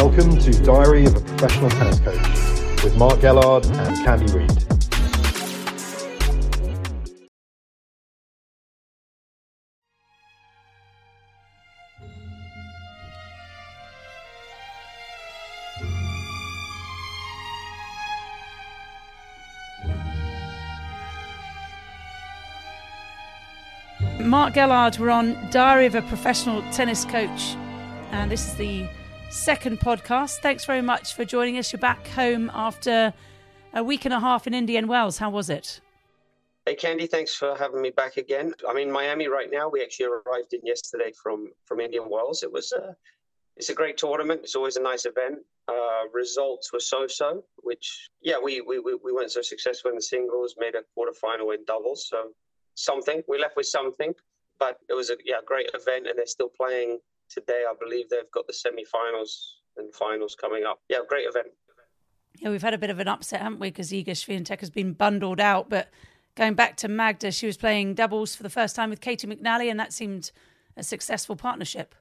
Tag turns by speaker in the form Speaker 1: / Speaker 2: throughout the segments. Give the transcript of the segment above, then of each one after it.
Speaker 1: Welcome to Diary of a Professional Tennis Coach with Mark Gellard and Candy Reid.
Speaker 2: Mark Gellard, we're on Diary of a Professional Tennis Coach, and this is the second podcast. Thanks very much for joining us. You're back home after a week and a half in Indian Wells. How was it?
Speaker 3: Hey, Candy, thanks for having me back again. I'm in Miami right now. We actually arrived in yesterday from from Indian Wells. It was a, it's a great tournament. It's always a nice event. Uh, results were so-so, which yeah, we, we we weren't so successful in the singles. Made a quarterfinal in doubles, so something. We left with something, but it was a yeah great event, and they're still playing today. I believe they've got the semi-finals and finals coming up. Yeah, great event.
Speaker 2: Yeah, we've had a bit of an upset, haven't we? Because Iga Swiatek has been bundled out, but going back to Magda, she was playing doubles for the first time with Caty McNally, and that seemed a successful partnership.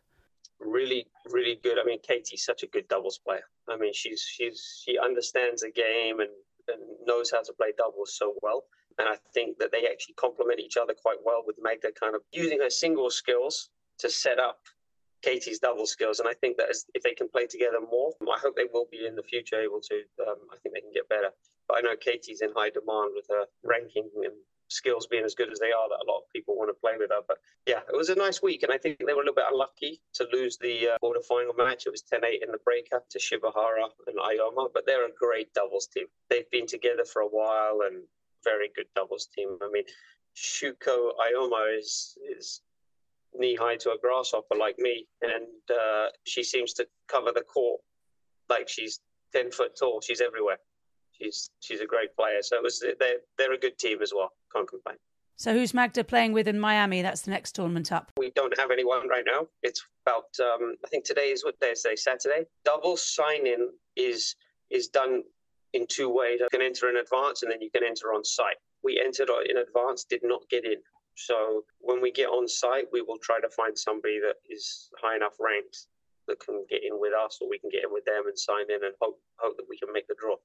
Speaker 3: Really, really good. I mean, Caty's such a good doubles player. I mean, she's she's she understands the game and, and knows how to play doubles so well. And I think that they actually complement each other quite well with Magda kind of using her single skills to set up Caty's double skills. And I think that if they can play together more, I hope they will be in the future able to. Um, I think they can get better. But I know Caty's in high demand with her ranking and skills being as good as they are that a lot of people want to play with her. But yeah, it was a nice week. And I think they were a little bit unlucky to lose the uh, quarterfinal match. It was 10 8 in the breaker to Shibahara and Aoyama. But they're a great doubles team. They've been together for a while and very good doubles team. I mean, Shuko Aoyama is is knee high to a grasshopper like me, and uh, she seems to cover the court like she's ten foot tall. She's everywhere. She's she's a great player. So it was they're they're a good team as well. Can't complain.
Speaker 2: So who's Magda playing with in Miami? That's the next tournament up.
Speaker 3: We don't have anyone right now. It's about um, I think today is what day is today? Saturday. Double sign in is is done in two ways. You can enter in advance and then you can enter on site. We entered in advance, did not get in. So when we get on site, we will try to find somebody that is high enough ranked that can get in with us, or we can get in with them and sign in and hope hope that we can make the draw.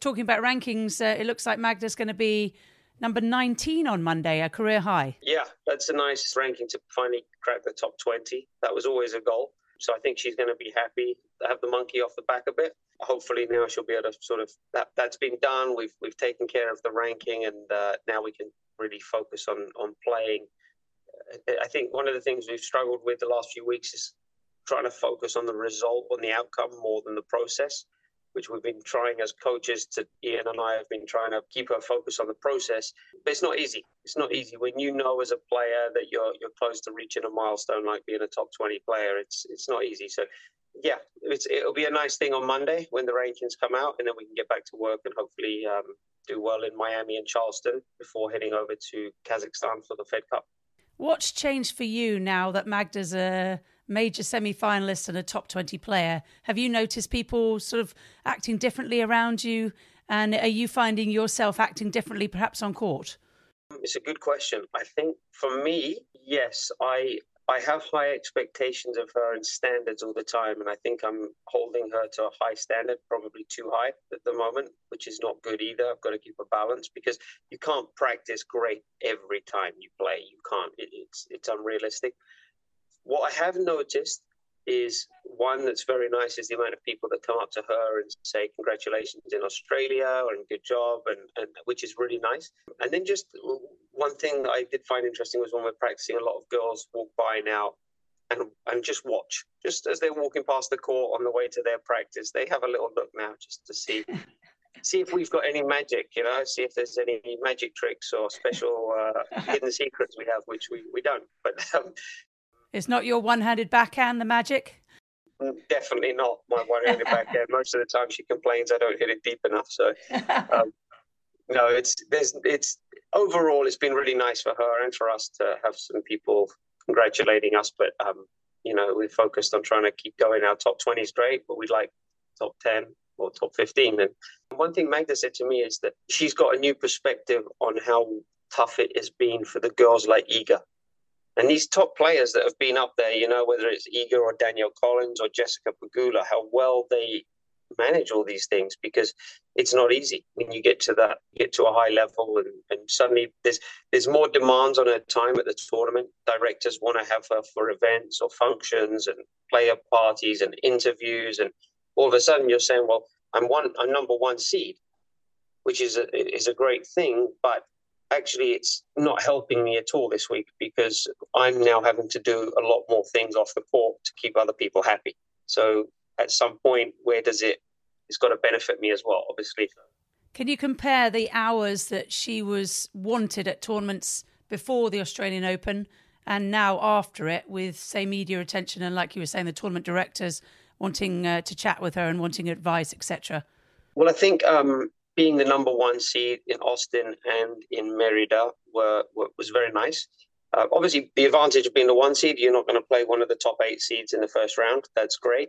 Speaker 2: Talking about rankings, uh, it looks like Magda's going to be number 19 on Monday, a career high.
Speaker 3: Yeah, that's a nice ranking to finally crack the top 20. That was always a goal. So I think she's going to be happy to have the monkey off the back a bit. Hopefully now she'll be able to sort of that that's been done. We've we've taken care of the ranking, and uh, now we can really focus on on playing. I think one of the things we've struggled with the last few weeks is trying to focus on the result, on the outcome more than the process which we've been trying as coaches to Ian and I have been trying to keep our focus on the process. But it's not easy. It's not easy when you know as a player that you're you're close to reaching a milestone like being a top twenty player. It's it's not easy. So yeah, it'll be a nice thing on Monday when the rankings come out, and then we can get back to work and hopefully um, do well in Miami and Charleston before heading over to Kazakhstan for the Fed Cup.
Speaker 2: What's changed for you now that Magda's a major semi finalist and a top 20 player? Have you noticed people sort of acting differently around you? And are you finding yourself acting differently perhaps on court?
Speaker 3: It's a good question. I think for me, yes, I I have high expectations of her and standards all the time, and I think I'm holding her to a high standard, probably too high at the moment, which is not good either. I've got to keep a balance because you can't practice great every time you play. You can't. It, it's it's unrealistic. What I have noticed is one that's very nice is the amount of people that come up to her and say congratulations in Australia and good job and, and which is really nice. And then just one thing that I did find interesting was when we're practicing, a lot of girls walk by now and and just watch, just as they're walking past the court on the way to their practice. They have a little look now just to see. see if we've got any magic, you know, see if there's any magic tricks or special uh, hidden secrets we have, which we, we don't. But um,
Speaker 2: it's not your one-handed backhand, the magic.
Speaker 3: Definitely not my one-handed backhand. Most of the time, she complains I don't hit it deep enough. So, um, no, it's there's it's overall it's been really nice for her and for us to have some people congratulating us. But um, you know, we're focused on trying to keep going. Our top twenty is great, but we'd like top ten or top fifteen. And one thing Magda said to me is that she's got a new perspective on how tough it has been for the girls like Iga And these top players that have been up there, you know, whether it's Iga or Danielle Collins or Jessica Pegula, how well they manage all these things because it's not easy when you get to that get to a high level and, and suddenly there's there's more demands on her time at the tournament. Directors want to have her for events or functions and player parties and interviews. And all of a sudden you're saying well i'm one i'm number one seed which is a is a great thing but actually it's not helping me at all this week because I'm now having to do a lot more things off the court to keep other people happy. So at some point, where does it? It's got to benefit me as well, obviously.
Speaker 2: Can you compare the hours that she was wanted at tournaments before the Australian Open and now after it, with say media attention and, like you were saying, the tournament directors wanting uh, to chat with her and wanting advice, etc.
Speaker 3: Well, I think um, being the number one seed in Austin and in Merida were, were was very nice. Uh, obviously, the advantage of being the one seed, you're not going to play one of the top eight seeds in the first round. That's great.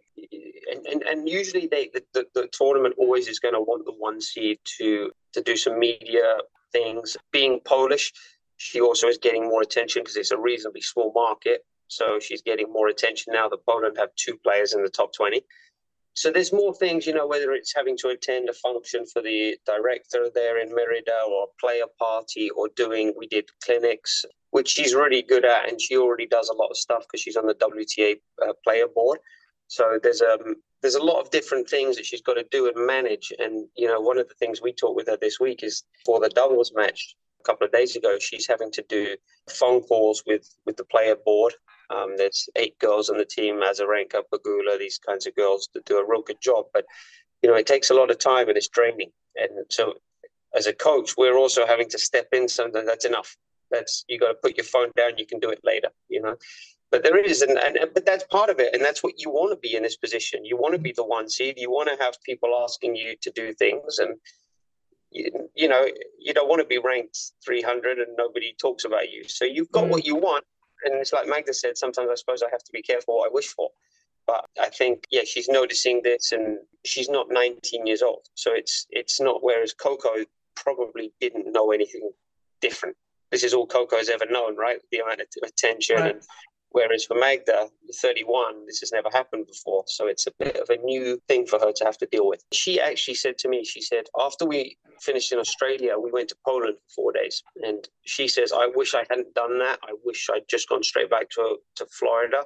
Speaker 3: And, and, and usually, they, the, the, the tournament always is going to want the one seed to, to do some media things. Being Polish, she also is getting more attention because it's a reasonably small market. So she's getting more attention now that Poland have two players in the top 20. So there's more things, you know, whether it's having to attend a function for the director there in Merida or play a party or doing, we did clinics, which she's really good at. And she already does a lot of stuff because she's on the WTA uh, player board. So there's um there's a lot of different things that she's got to do and manage. And, you know, one of the things we talked with her this week is for the doubles match a couple of days ago, she's having to do phone calls with, with the player board um, there's eight girls on the team, Azarenka, Pegula, these kinds of girls that do a real good job. But, you know, it takes a lot of time and it's draining. And so as a coach, we're also having to step in something that's enough. That's you got to put your phone down. You can do it later, you know. But there is, and, and but that's part of it, and that's what you want to be in this position. You want to be the one seed. You want to have people asking you to do things, and you, you know you don't want to be ranked 300 and nobody talks about you. So you've got mm. what you want, and it's like Magda said, sometimes I suppose I have to be careful what I wish for. But I think, yeah, she's noticing this, and she's not 19 years old, so it's it's not. Whereas Coco probably didn't know anything different. This is all Coco's ever known, right? The amount of attention right. and Whereas for Magda, 31, this has never happened before. So it's a bit of a new thing for her to have to deal with. She actually said to me, she said, after we finished in Australia, we went to Poland for four days. And she says, I wish I hadn't done that. I wish I'd just gone straight back to, to Florida.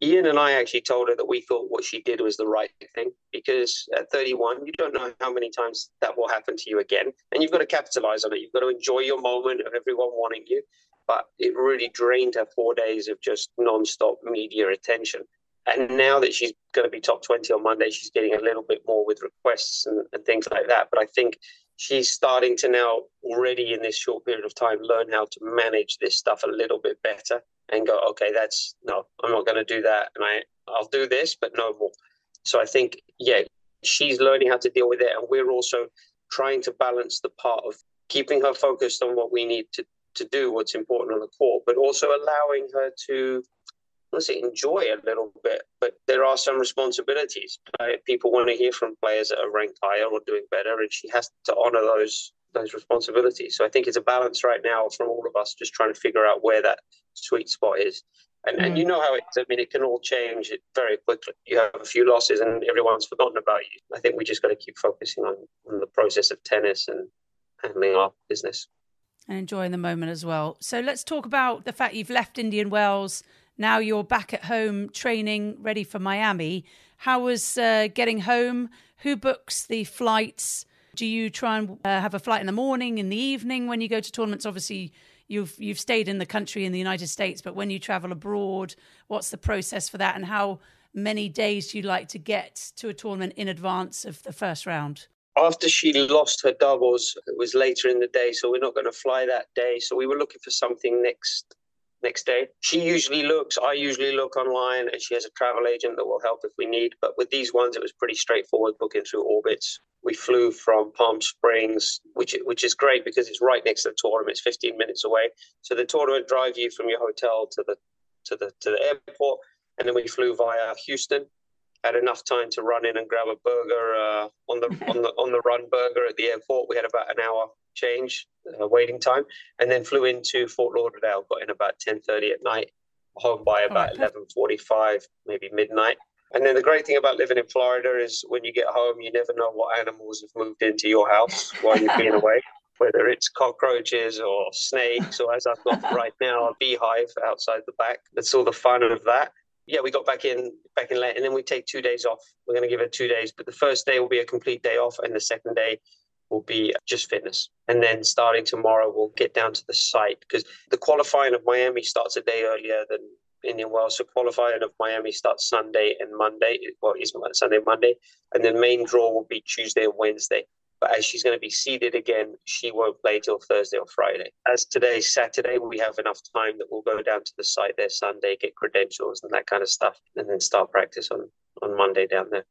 Speaker 3: Ian and I actually told her that we thought what she did was the right thing because at 31, you don't know how many times that will happen to you again. And you've got to capitalize on it. You've got to enjoy your moment of everyone wanting you but it really drained her four days of just non-stop media attention. And now that she's going to be top 20 on Monday, she's getting a little bit more with requests and, and things like that. But I think she's starting to now, already in this short period of time, learn how to manage this stuff a little bit better and go, okay, that's no, I'm not going to do that. And I, I'll do this, but no more. So I think, yeah, she's learning how to deal with it. And we're also trying to balance the part of keeping her focused on what we need to, to do what's important on the court, but also allowing her to let's say enjoy a little bit. But there are some responsibilities. People want to hear from players that are ranked higher or doing better, and she has to honor those those responsibilities. So I think it's a balance right now from all of us, just trying to figure out where that sweet spot is. And, mm. and you know how it's, I mean, it can all change very quickly. You have a few losses and everyone's forgotten about you. I think we just got to keep focusing on, on the process of tennis and handling our business
Speaker 2: and enjoying the moment as well. So let's talk about the fact you've left Indian Wells. Now you're back at home training, ready for Miami. How was uh, getting home? Who books the flights? Do you try and uh, have a flight in the morning, in the evening when you go to tournaments? Obviously, you've you've stayed in the country in the United States, but when you travel abroad, what's the process for that, and how many days do you like to get to a tournament in advance of the first round?
Speaker 3: After she lost her doubles, it was later in the day, so we're not going to fly that day. So we were looking for something next next day. She usually looks, I usually look online, and she has a travel agent that will help if we need. But with these ones, it was pretty straightforward booking through Orbitz. We flew from Palm Springs, which which is great because it's right next to the tournament. It's 15 minutes away. So the tournament drive you from your hotel to the to the to the airport, and then we flew via Houston had enough time to run in and grab a burger uh, on the on the on the run burger at the airport. We had about an hour change uh, waiting time, and then flew into Fort Lauderdale. Got in about ten thirty at night, home by about eleven forty five, maybe midnight. And then the great thing about living in Florida is when you get home, you never know what animals have moved into your house while you've been away, whether it's cockroaches or snakes, or as I've got right now, a beehive outside the back. That's all the fun of that. Yeah, we got back in back in late, and then we take two days off. We're going to give it two days, but the first day will be a complete day off, and the second day will be just fitness. And then starting tomorrow, we'll get down to the site because the qualifying of Miami starts a day earlier than Indian Wells. So qualifying of Miami starts Sunday and Monday. Well, it's Sunday, Monday, and then main draw will be Tuesday and Wednesday. But as she's going to be seeded again, she won't play till Thursday or Friday. As today, Saturday, we have enough time that we'll go down to the site there Sunday, get credentials and that kind of stuff, and then start practice on on Monday down there.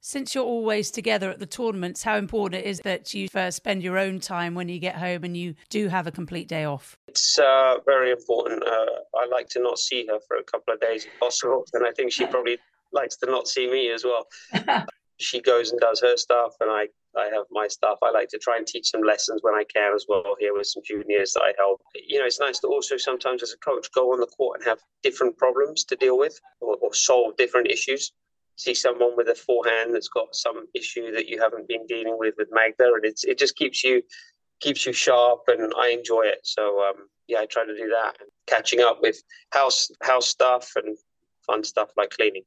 Speaker 2: Since you're always together at the tournaments, how important it is that you first spend your own time when you get home and you do have a complete day off?
Speaker 3: It's uh, very important. Uh, I like to not see her for a couple of days if possible, and I think she probably likes to not see me as well. she goes and does her stuff, and I I have my stuff. I like to try and teach some lessons when I can as well here with some juniors that I help. You know, it's nice to also sometimes as a coach go on the court and have different problems to deal with or, or solve different issues see someone with a forehand that's got some issue that you haven't been dealing with with Magda, and it's it just keeps you keeps you sharp, and I enjoy it. So um, yeah, I try to do that, catching up with house house stuff and fun stuff like cleaning.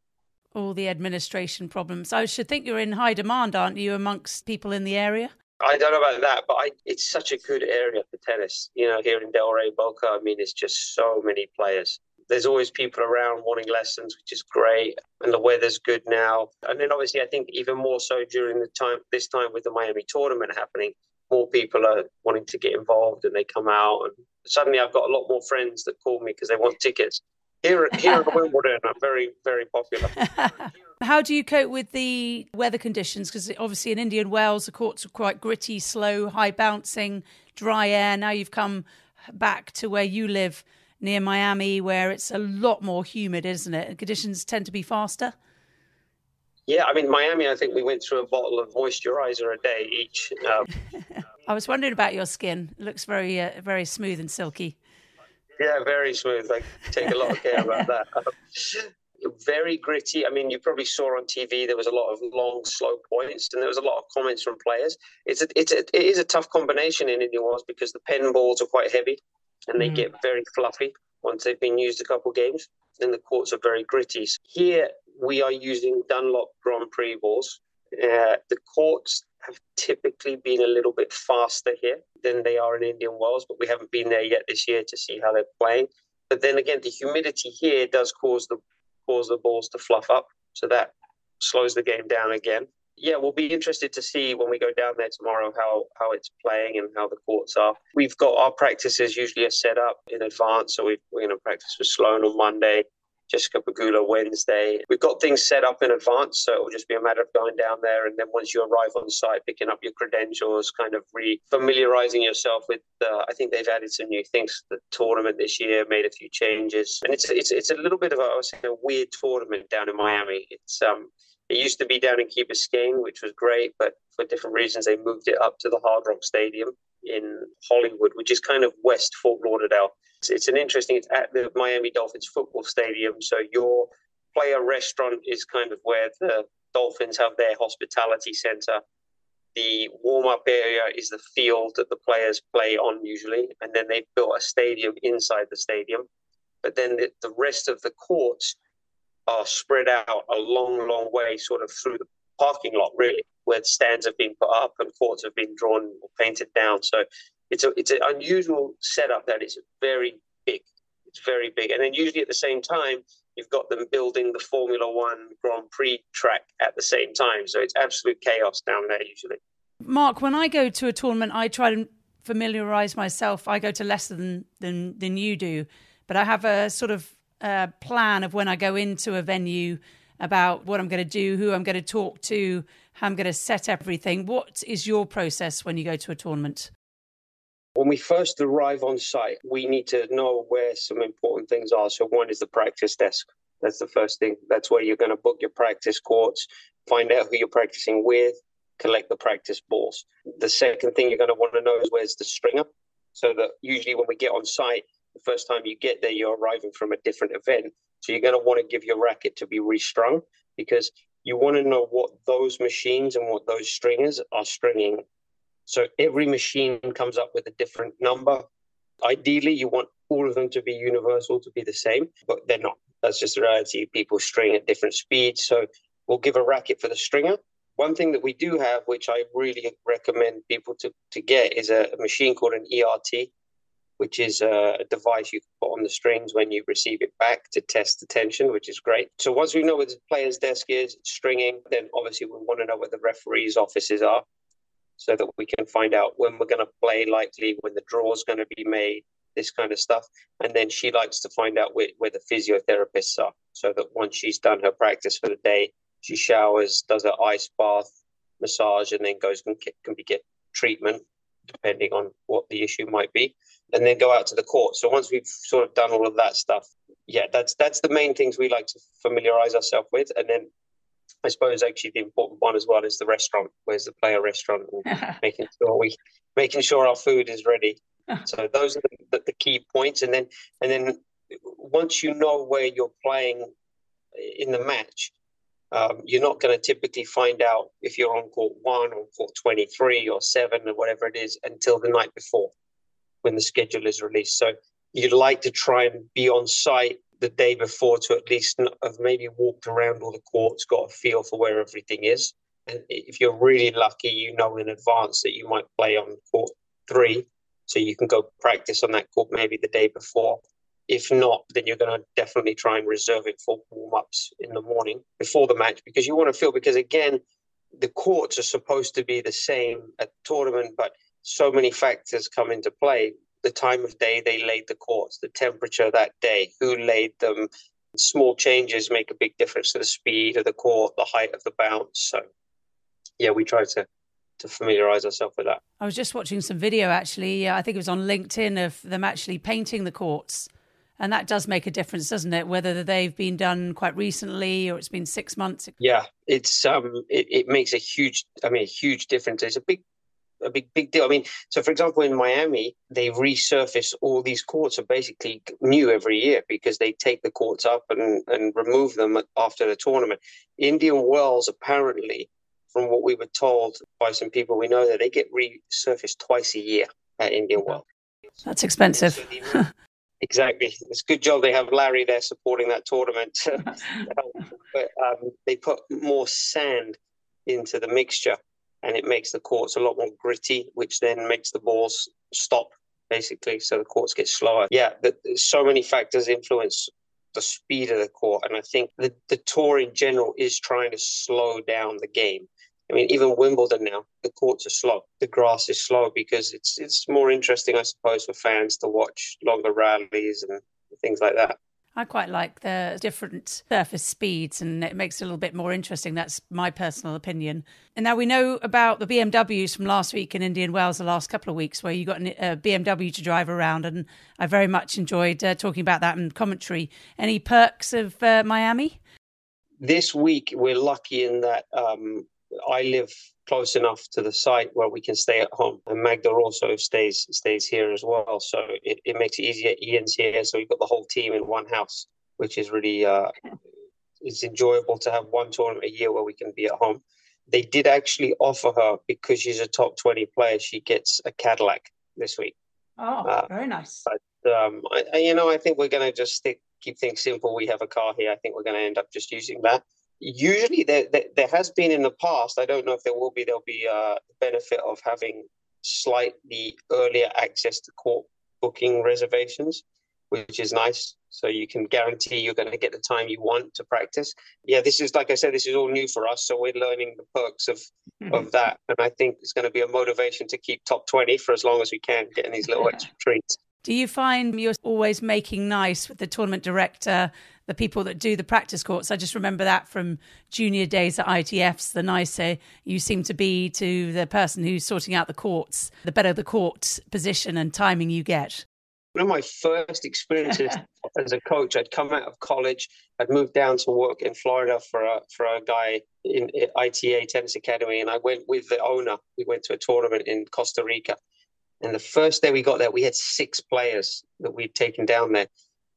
Speaker 2: All the administration problems. I should think you're in high demand, aren't you, amongst people in the area?
Speaker 3: I don't know about that, but I, it's such a good area for tennis. You know, here in Delray Boca, I mean, it's just so many players there's always people around wanting lessons, which is great. And the weather's good now. And then obviously, I think even more so during the time, this time with the Miami tournament happening, more people are wanting to get involved and they come out. And suddenly I've got a lot more friends that call me because they want tickets. Here, here at Wimbledon, I'm very, very popular.
Speaker 2: How do you cope with the weather conditions? Because obviously in Indian Wells, the courts are quite gritty, slow, high bouncing, dry air. Now you've come back to where you live near Miami where it's a lot more humid, isn't it? Conditions tend to be faster.
Speaker 3: Yeah, I mean Miami. I think we went through a bottle of moisturizer a day each. Um,
Speaker 2: I was wondering about your skin. It looks very, uh, very smooth and silky.
Speaker 3: Yeah, very smooth. I take a lot of care about that. very gritty. I mean, you probably saw on TV there was a lot of long, slow points, and there was a lot of comments from players. It's a, it's a, it is a tough combination in Indian Wells because the Penn balls are quite heavy and they mm. get very fluffy once they've been used a couple of games. And the courts are very gritty. Here we are using Dunlop Grand Prix balls. Uh, the courts have typically been a little bit faster here than they are in Indian Wells, but we haven't been there yet this year to see how they're playing. But then again, the humidity here does cause the cause the balls to fluff up, so that slows the game down again yeah, we'll be interested to see when we go down there tomorrow how how it's playing and how the courts are. We've got our practices usually are set up in advance, so we are going to practice with Sloane on Monday, Jessica Pegula Wednesday. We've got things set up in advance, so it'll just be a matter of going down there and then once you arrive on site, picking up your credentials, kind of re-familiarizing yourself with. Uh, I think they've added some new things. to The tournament this year made a few changes, and it's it's it's a little bit of a, I was saying, a weird tournament down in Miami. It's um it used to be down in Key Biscayne, which was great, but for different reasons, they moved it up to the Hard Rock Stadium in Hollywood, which is kind of West Fort Lauderdale. It's, it's an interesting, it's at the Miami Dolphins football stadium. So your player restaurant is kind of where the Dolphins have their hospitality center. The warm up area is the field that the players play on usually. And then they've built a stadium inside the stadium. But then the, the rest of the courts are spread out a long, long way, sort of through the parking lot, really, where the stands have been put up and courts have been drawn or painted down. So it's a it's an unusual setup that is very big. It's very big, and then usually at the same time, you've got them building the Formula One Grand Prix track at the same time. So it's absolute chaos down there usually.
Speaker 2: Mark, when I go to a tournament, I try to familiarize myself. I go to less than than than you do, but I have a sort of uh, plan of when I go into a venue about what I'm going to do, who I'm going to talk to, how I'm going to set everything. What is your process when you go to a tournament?
Speaker 3: When we first arrive on site, we need to know where some important things are. So, one is the practice desk. That's the first thing. That's where you're going to book your practice courts, find out who you're practicing with, collect the practice balls. The second thing you're going to want to know is where's the stringer. So that usually when we get on site, the first time you get there, you're arriving from a different event. So you're going to want to give your racket to be restrung because you want to know what those machines and what those stringers are stringing. So every machine comes up with a different number. Ideally, you want all of them to be universal, to be the same, but they're not. That's just the reality. People string at different speeds. So we'll give a racket for the stringer. One thing that we do have, which I really recommend people to, to get, is a, a machine called an ERT, which is a device you can put on the strings when you receive it back to test the tension, which is great. So once we know where the player's desk is, stringing, then obviously we want to know where the referee's offices are so that we can find out when we're going to play likely, when the draw is going to be made, this kind of stuff. And then she likes to find out where, where the physiotherapists are so that once she's done her practice for the day, she showers, does her ice bath, massage, and then goes and can be get treatment depending on what the issue might be and then go out to the court. So once we've sort of done all of that stuff, yeah, that's that's the main things we like to familiarize ourselves with, and then I suppose actually the important one as well is the restaurant. Where's the player restaurant? making sure we making sure our food is ready. so those are the, the, the, key points, and then and then once you know where you're playing in the match, um, you're not going to typically find out if you're on court one or court 23 or seven or whatever it is until the night before when the schedule is released. So you'd like to try and be on site the day before to at least have maybe walked around all the courts, got a feel for where everything is. And if you're really lucky, you know in advance that you might play on court three, so you can go practice on that court maybe the day before. If not, then you're going to definitely try and reserve it for warm ups in the morning before the match because you want to feel, because again, the courts are supposed to be the same at the tournament, but so many factors come into play. The time of day they laid the courts, the temperature that day, who laid them. Small changes make a big difference to the speed of the court, the height of the bounce. So, yeah, we try to to familiarize ourselves with that.
Speaker 2: I was just watching some video actually. I think it was on LinkedIn of them actually painting the courts. And that does make a difference, doesn't it? Whether they've been done quite recently or it's been six months.
Speaker 3: Yeah, it's um, it, it makes a huge, I mean, a huge difference. It's a big a big big deal. I mean, so for example, in Miami, they resurface all these courts are basically new every year because they take the courts up and, and remove them after the tournament. Indian Wells apparently, from what we were told by some people we know, that they get resurfaced twice a year at Indian Wells.
Speaker 2: That's expensive.
Speaker 3: exactly. It's a good job they have Larry there supporting that tournament. but um, they put more sand into the mixture and it makes the courts a lot more gritty, which then makes the balls stop basically, so the courts get slower. Yeah, so many factors influence the speed of the court, and I think the the tour in general is trying to slow down the game. I mean, even Wimbledon now, the courts are slow. The grass is slow because it's it's more interesting, I suppose, for fans to watch longer rallies and things like that.
Speaker 2: I quite like the different surface speeds and it makes it a little bit more interesting. That's my personal opinion. And now we know about the BMWs from last week in Indian Wells, the last couple of weeks, where you got a BMW to drive around. And I very much enjoyed uh, talking about that in commentary. Any perks of uh, Miami?
Speaker 3: This week, we're lucky in that um, I live close enough to the site where we can stay at home. And Magda also stays stays here as well, so it, it makes it easier. Ian's here, so we've got the whole team in one house, which is really uh, it's enjoyable to have one tournament a year where we can be at home. They did actually offer her because she's a top twenty player. She gets a Cadillac this week.
Speaker 2: Oh, uh, very nice.
Speaker 3: But um, I, you know, I think we're going to just stick keep things simple. We have a car here. I think we're going to end up just using that usually there, there, there, has been in the past i don't know if there will be there'll be a benefit of having slightly earlier access to court booking reservations which is nice. So you can guarantee you're going to get the time you want to practice. Yeah this is like i said this is all new for us so we're learning the perks of mm-hmm. of that. And i think it's going to be a motivation to keep top 20 for as long as we can getting these little extra treats.
Speaker 2: Do you find you're always making nice with the tournament director, the people that do the practice courts? I just remember that from junior days at ITFs. The nicer you seem to be to the person who's sorting out the courts, the better the court position and timing you get.
Speaker 3: One of my first experiences as a coach, I'd come out of college, I'd moved down to work in Florida for a for a guy in ITA Tennis Academy, and I went with the owner. We went to a tournament in Costa Rica, and the first day we got there, we had six players that we'd taken down there,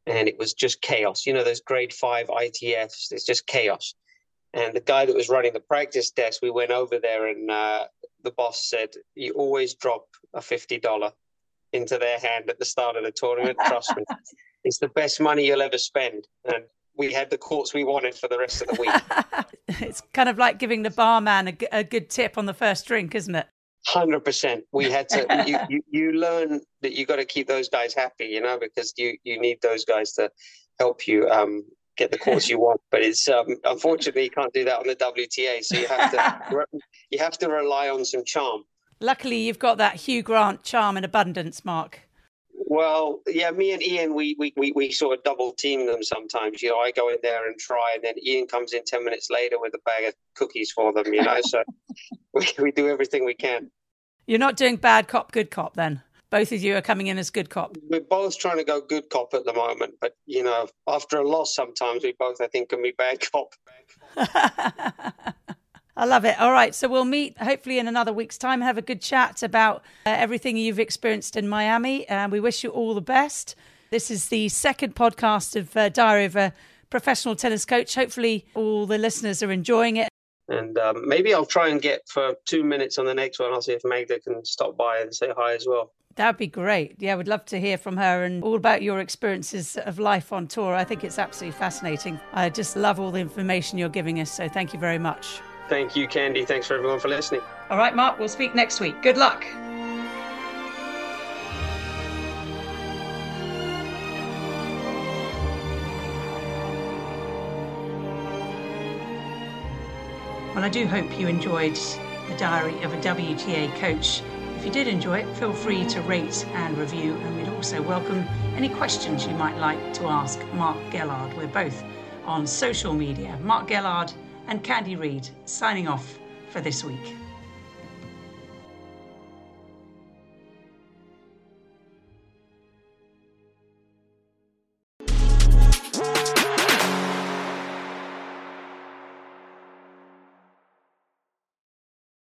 Speaker 3: and it was just chaos. You know, those grade five ITFs, it's just chaos. And the guy that was running the practice desk, we went over there, and uh, the boss said, "You always drop a fifty dollar into their hand at the start of the tournament. Trust me, it's the best money you'll ever spend. And we had the courts we wanted for the rest of the week.
Speaker 2: it's kind of like giving the barman a, a good tip on the first drink, isn't it?
Speaker 3: Hundred percent. We had to. you, you, you learn that you got to keep those guys happy, you know, because you you need those guys to help you um, get the course you want. But it's um, unfortunately you can't do that on the WTA, so you have to you have to rely on some charm.
Speaker 2: Luckily, you've got that Hugh Grant charm in abundance, Mark.
Speaker 3: Well, yeah, me and Ian, we, we, we, we sort of double team them sometimes. You know, I go in there and try, and then Ian comes in 10 minutes later with a bag of cookies for them, you know. so we, we do everything we can.
Speaker 2: You're not doing bad cop, good cop then? Both of you are coming in as good cop.
Speaker 3: We're both trying to go good cop at the moment, but, you know, after a loss, sometimes we both, I think, can be bad cop. Bad
Speaker 2: cop. I love it. All right. So we'll meet hopefully in another week's time, have a good chat about uh, everything you've experienced in Miami. And we wish you all the best. This is the second podcast of uh, Diary of a Professional Tennis Coach. Hopefully, all the listeners are enjoying it.
Speaker 3: And um, maybe I'll try and get for two minutes on the next one. I'll see if Magda can stop by and say hi as well.
Speaker 2: That'd be great. Yeah, we'd love to hear from her and all about your experiences of life on tour. I think it's absolutely fascinating. I just love all the information you're giving us. So thank you very much.
Speaker 3: Thank you, Candy. Thanks for everyone for listening.
Speaker 2: All right, Mark, we'll speak next week. Good luck. Well, I do hope you enjoyed the diary of a WTA coach. If you did enjoy it, feel free to rate and review, and we'd also welcome any questions you might like to ask Mark Gellard. We're both on social media. Mark Gellard and Candy Reid signing off for this week.